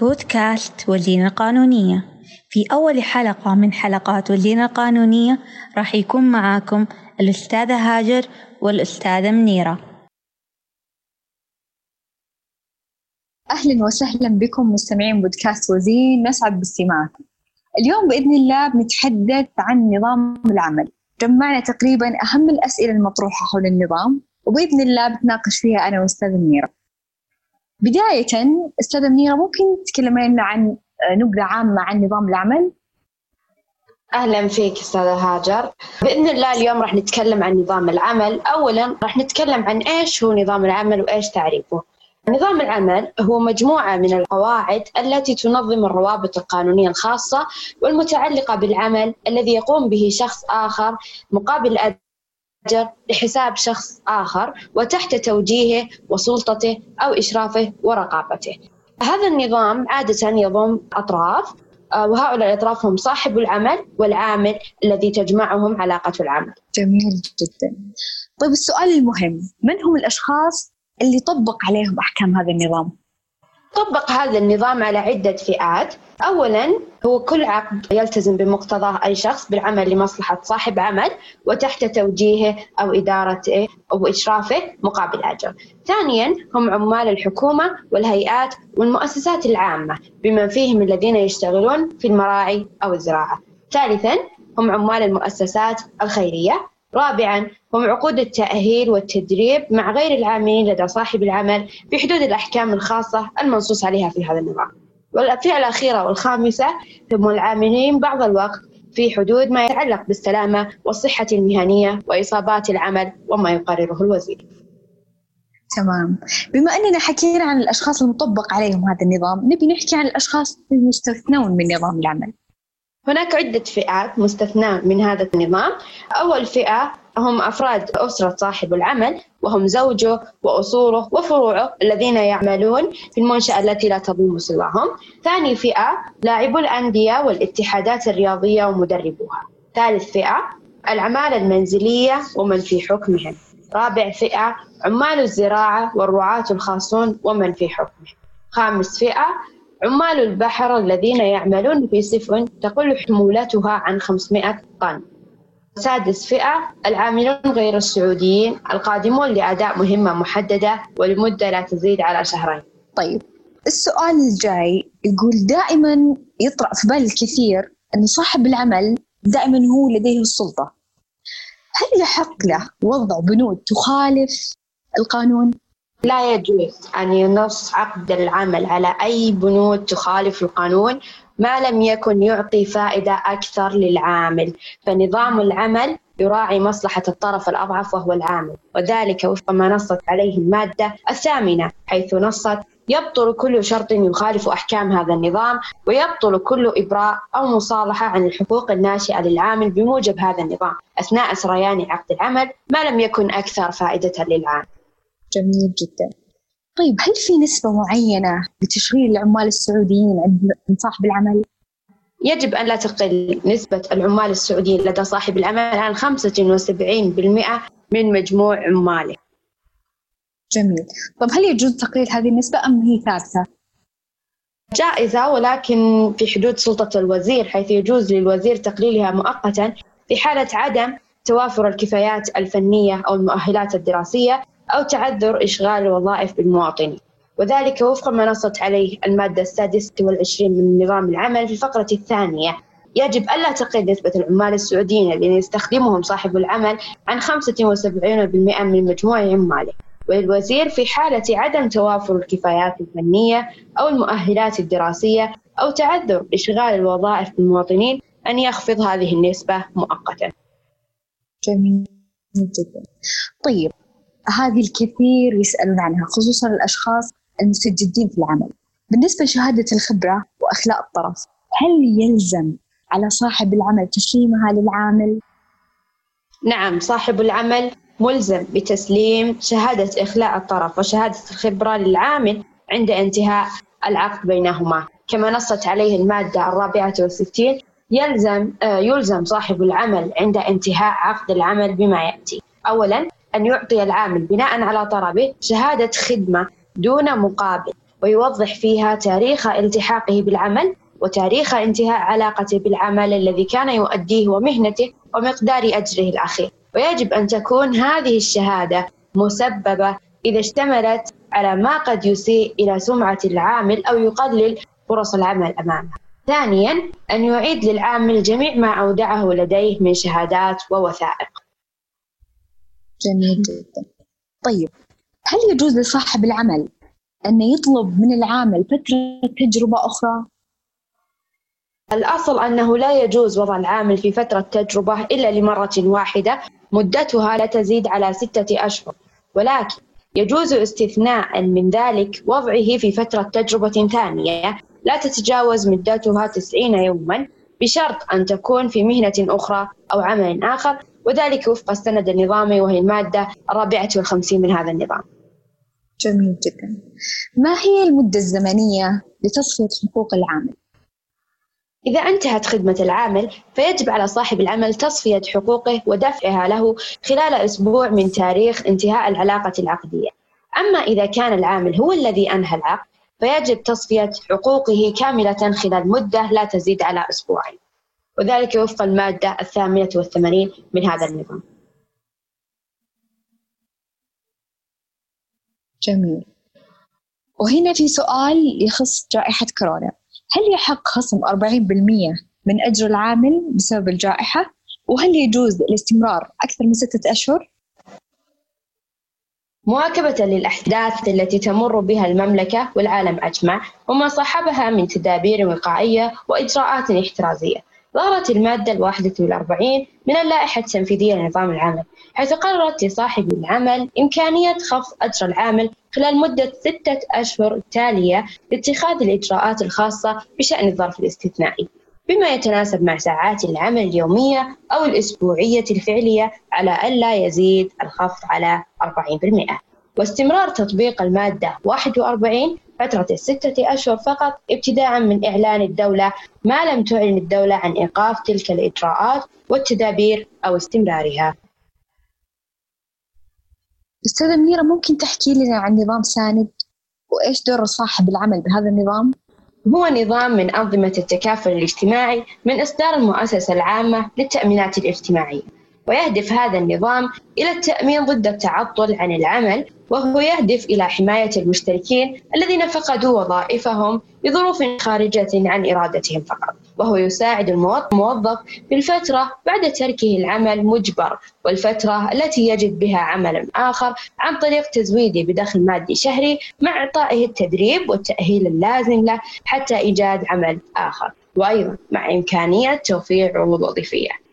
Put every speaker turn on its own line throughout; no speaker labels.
بودكاست والدينا القانونية. في أول حلقة من حلقات والدينا القانونية راح يكون معاكم الأستاذة هاجر والأستاذة منيرة.
أهلا وسهلا بكم مستمعين بودكاست وزين نسعد باستماعكم. اليوم بإذن الله بنتحدث عن نظام العمل. جمعنا تقريبا أهم الأسئلة المطروحة حول النظام وبإذن الله بتناقش فيها أنا وأستاذة منيرة. بداية أستاذة منيرة ممكن تتكلم لنا عن نبذة عامة عن نظام العمل؟
أهلا فيك أستاذة هاجر. بإذن الله اليوم راح نتكلم عن نظام العمل. أولا راح نتكلم عن إيش هو نظام العمل وإيش تعريفه. نظام العمل هو مجموعة من القواعد التي تنظم الروابط القانونية الخاصة والمتعلقة بالعمل الذي يقوم به شخص آخر مقابل أجر لحساب شخص آخر وتحت توجيهه وسلطته أو إشرافه ورقابته. هذا النظام عادة يضم أطراف وهؤلاء الأطراف هم صاحب العمل والعامل الذي تجمعهم علاقة العمل.
جميل جدا. طيب السؤال المهم، من هم الأشخاص اللي طبق عليهم أحكام هذا النظام؟
طبق هذا النظام على عدة فئات. أولا هو كل عقد يلتزم بمقتضاه أي شخص بالعمل لمصلحة صاحب عمل وتحت توجيهه أو إدارته أو إشرافه مقابل أجر. ثانيا هم عمال الحكومة والهيئات والمؤسسات العامة بمن فيهم الذين يشتغلون في المراعي أو الزراعة. ثالثا هم عمال المؤسسات الخيرية. رابعا هم عقود التأهيل والتدريب مع غير العاملين لدى صاحب العمل بحدود الأحكام الخاصة المنصوص عليها في هذا النظام. والفئة الأخيرة والخامسة هم العاملين بعض الوقت في حدود ما يتعلق بالسلامة والصحة المهنية وإصابات العمل وما يقرره الوزير.
تمام. بما أننا حكينا عن الأشخاص المطبق عليهم هذا النظام نبي نحكي عن الأشخاص المستثنون من نظام العمل.
هناك عدة فئات مستثناة من هذا النظام. أول فئة هم أفراد أسرة صاحب العمل وهم زوجه وأصوله وفروعه الذين يعملون في المنشأة التي لا تضم سواهم. ثاني فئة لاعبو الأندية والاتحادات الرياضية ومدربوها. ثالث فئة العمالة المنزلية ومن في حكمهم. رابع فئة عمال الزراعة والرعاة الخاصون ومن في حكمهم. خامس فئة عمال البحر الذين يعملون في سفن تقل حمولتها عن 500 طن. سادس فئة العاملون غير السعوديين القادمون لأداء مهمة محددة ولمدة لا تزيد على شهرين.
طيب السؤال الجاي يقول دائما يطرأ في بال الكثير أن صاحب العمل دائما هو لديه السلطة. هل يحق له وضع بنود تخالف القانون؟
لا يجوز أن ينص عقد العمل على أي بنود تخالف القانون ما لم يكن يعطي فائدة أكثر للعامل. فنظام العمل يراعي مصلحة الطرف الأضعف وهو العامل وذلك وفق ما نصت عليه المادة الثامنة حيث نصت يبطل كل شرط يخالف أحكام هذا النظام ويبطل كل إبراء أو مصالحة عن الحقوق الناشئة للعامل بموجب هذا النظام. أثناء سريان عقد العمل ما لم يكن أكثر فائدة للعامل.
جميل جدا طيب هل في نسبة معينة لتشغيل العمال السعوديين عند صاحب العمل؟
يجب أن لا تقل نسبة العمال السعوديين لدى صاحب العمل عن 75% من مجموع عماله
جميل طب هل يجوز تقليل هذه النسبة أم هي ثابتة؟
جائزة ولكن في حدود سلطة الوزير حيث يجوز للوزير تقليلها مؤقتا في حالة عدم توافر الكفايات الفنية أو المؤهلات الدراسية أو تعذر إشغال الوظائف بالمواطنين وذلك وفق ما نصت عليه المادة السادسة والعشرين من نظام العمل في الفقرة الثانية. يجب ألا تقل نسبة العمال السعوديين الذين يستخدمهم صاحب العمل عن 75% من مجموع عماله. وللوزير في حالة عدم توافر الكفايات الفنية أو المؤهلات الدراسية أو تعذر إشغال الوظائف بالمواطنين أن يخفض هذه النسبة مؤقتا.
جميل جدا. طيب هذه الكثير يسألون عنها خصوصا الأشخاص المستجدين في العمل. بالنسبة لشهادة الخبرة وأخلاء الطرف هل يلزم على صاحب العمل تسليمها للعامل؟
نعم صاحب العمل ملزم بتسليم شهادة إخلاء الطرف وشهادة الخبرة للعامل عند انتهاء العقد بينهما. كما نصت عليه المادة الرابعة والستين يلزم يلزم صاحب العمل عند انتهاء عقد العمل بما يأتي. أولا أن يعطي العامل بناء على طلبه شهادة خدمة دون مقابل ويوضح فيها تاريخ التحاقه بالعمل وتاريخ انتهاء علاقته بالعمل الذي كان يؤديه ومهنته ومقدار أجره الأخير. ويجب أن تكون هذه الشهادة مسببة إذا اشتملت على ما قد يسيء إلى سمعة العامل أو يقلل فرص العمل أمامه. ثانيا أن يعيد للعامل جميع ما أودعه لديه من شهادات ووثائق.
جميل جدا. طيب هل يجوز لصاحب العمل أن يطلب من العامل فترة تجربة أخرى؟
الأصل أنه لا يجوز وضع العامل في فترة تجربة إلا لمرة واحدة مدتها لا تزيد على ستة أشهر. ولكن يجوز استثناء من ذلك وضعه في فترة تجربة ثانية. لا تتجاوز مدتها تسعين يوما بشرط أن تكون في مهنة أخرى أو عمل آخر وذلك وفق السند النظامي وهي المادة الرابعة والخمسين من هذا النظام.
جميل جدا. ما هي المدة الزمنية لتصفية حقوق العامل؟
إذا انتهت خدمة العامل فيجب على صاحب العمل تصفية حقوقه ودفعها له خلال أسبوع من تاريخ انتهاء العلاقة العقدية. أما إذا كان العامل هو الذي أنهى العقد فيجب تصفية حقوقه كاملة خلال مدة لا تزيد على أسبوعين. وذلك وفق المادة الثامنة والثمانين من هذا النظام
جميل وهنا في سؤال يخص جائحة كورونا هل يحق خصم 40% من أجر العامل بسبب الجائحة؟ وهل يجوز الاستمرار أكثر من ستة أشهر؟
مواكبة للأحداث التي تمر بها المملكة والعالم أجمع وما صاحبها من تدابير وقائية وإجراءات احترازية ظهرت المادة الواحدة والأربعين من اللائحة التنفيذية لنظام العمل حيث قررت لصاحب العمل إمكانية خفض أجر العامل خلال مدة ستة أشهر تالية لاتخاذ الإجراءات الخاصة بشأن الظرف الاستثنائي بما يتناسب مع ساعات العمل اليومية أو الأسبوعية الفعلية على ألا يزيد الخفض على 40% واستمرار تطبيق المادة 41 فترة الستة أشهر فقط ابتداء من إعلان الدولة ما لم تعلن الدولة عن إيقاف تلك الإجراءات والتدابير أو استمرارها.
أستاذة منيرة ممكن تحكي لنا عن نظام ساند؟ وإيش دور صاحب العمل بهذا النظام؟
هو نظام من أنظمة التكافل الاجتماعي من إصدار المؤسسة العامة للتأمينات الاجتماعية. ويهدف هذا النظام إلى التأمين ضد التعطل عن العمل وهو يهدف إلى حماية المشتركين الذين فقدوا وظائفهم لظروف خارجة عن إرادتهم فقط. وهو يساعد الموظف في الفترة بعد تركه العمل مجبر والفترة التي يجد بها عملا آخر عن طريق تزويده بدخل مادي شهري مع إعطائه التدريب والتأهيل اللازم له حتى إيجاد عمل آخر. وأيضا مع إمكانية توفير عروض وظيفية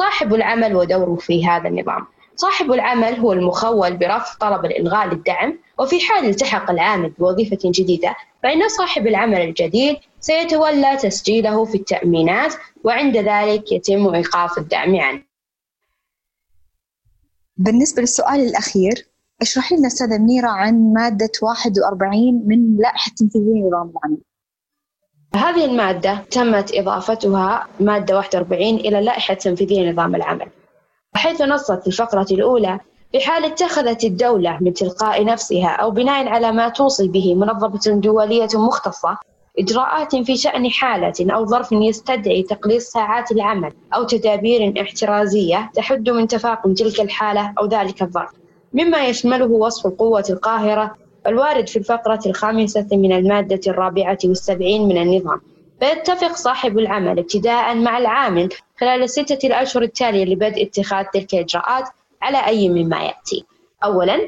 صاحب العمل ودوره في هذا النظام. صاحب العمل هو المخول برفض طلب الإلغاء للدعم وفي حال التحق العامل بوظيفة جديدة فإن صاحب العمل الجديد سيتولى تسجيله في التأمينات وعند ذلك يتم إيقاف الدعم عنه.
بالنسبة للسؤال الأخير اشرحي لنا أستاذة منيرة عن مادة 41 من لائحة تنفيذية نظام العمل.
هذه المادة تمت إضافتها مادة 41 إلى اللائحة التنفيذية لنظام العمل حيث نصت الفقرة الأولى في حال اتخذت الدولة من تلقاء نفسها أو بناء على ما توصي به منظمة دولية مختصة إجراءات في شأن حالة أو ظرف يستدعي تقليص ساعات العمل أو تدابير احترازية تحد من تفاقم تلك الحالة أو ذلك الظرف. مما يشمله وصف القوة القاهرة الوارد في الفقرة الخامسة من المادة الرابعة والسبعين من النظام. فيتفق صاحب العمل ابتداء مع العامل خلال الستة الأشهر التالية لبدء اتخاذ تلك الإجراءات على أي مما يأتي. أولا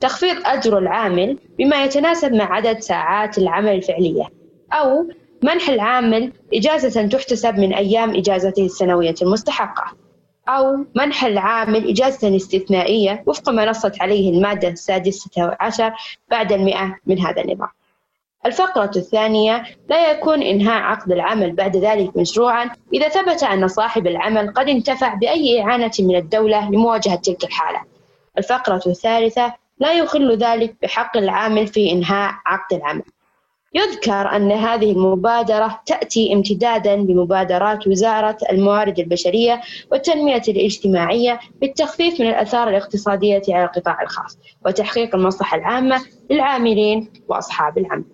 تخفيض أجر العامل بما يتناسب مع عدد ساعات العمل الفعلية أو منح العامل إجازة تحتسب من أيام إجازته السنوية المستحقة. أو منح العامل إجازة استثنائية وفق ما نصت عليه المادة السادسة عشر بعد المئة من هذا النظام. الفقرة الثانية لا يكون إنهاء عقد العمل بعد ذلك مشروعا إذا ثبت أن صاحب العمل قد انتفع بأي إعانة من الدولة لمواجهة تلك الحالة. الفقرة الثالثة لا يخل ذلك بحق العامل في إنهاء عقد العمل. يذكر أن هذه المبادرة تأتي امتدادا لمبادرات وزارة الموارد البشرية والتنمية الاجتماعية بالتخفيف من الآثار الاقتصادية على القطاع الخاص وتحقيق المصلحة العامة للعاملين وأصحاب العمل.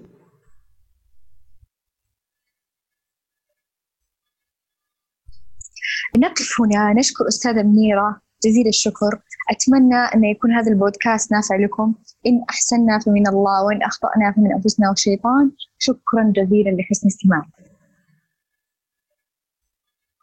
نقف هنا نشكر أستاذة منيرة جزيل الشكر أتمنى أن يكون هذا البودكاست نافع لكم. إن أحسنا فمن الله وإن أخطأنا فمن أنفسنا والشيطان شكرا جزيلا لحسن استماعكم.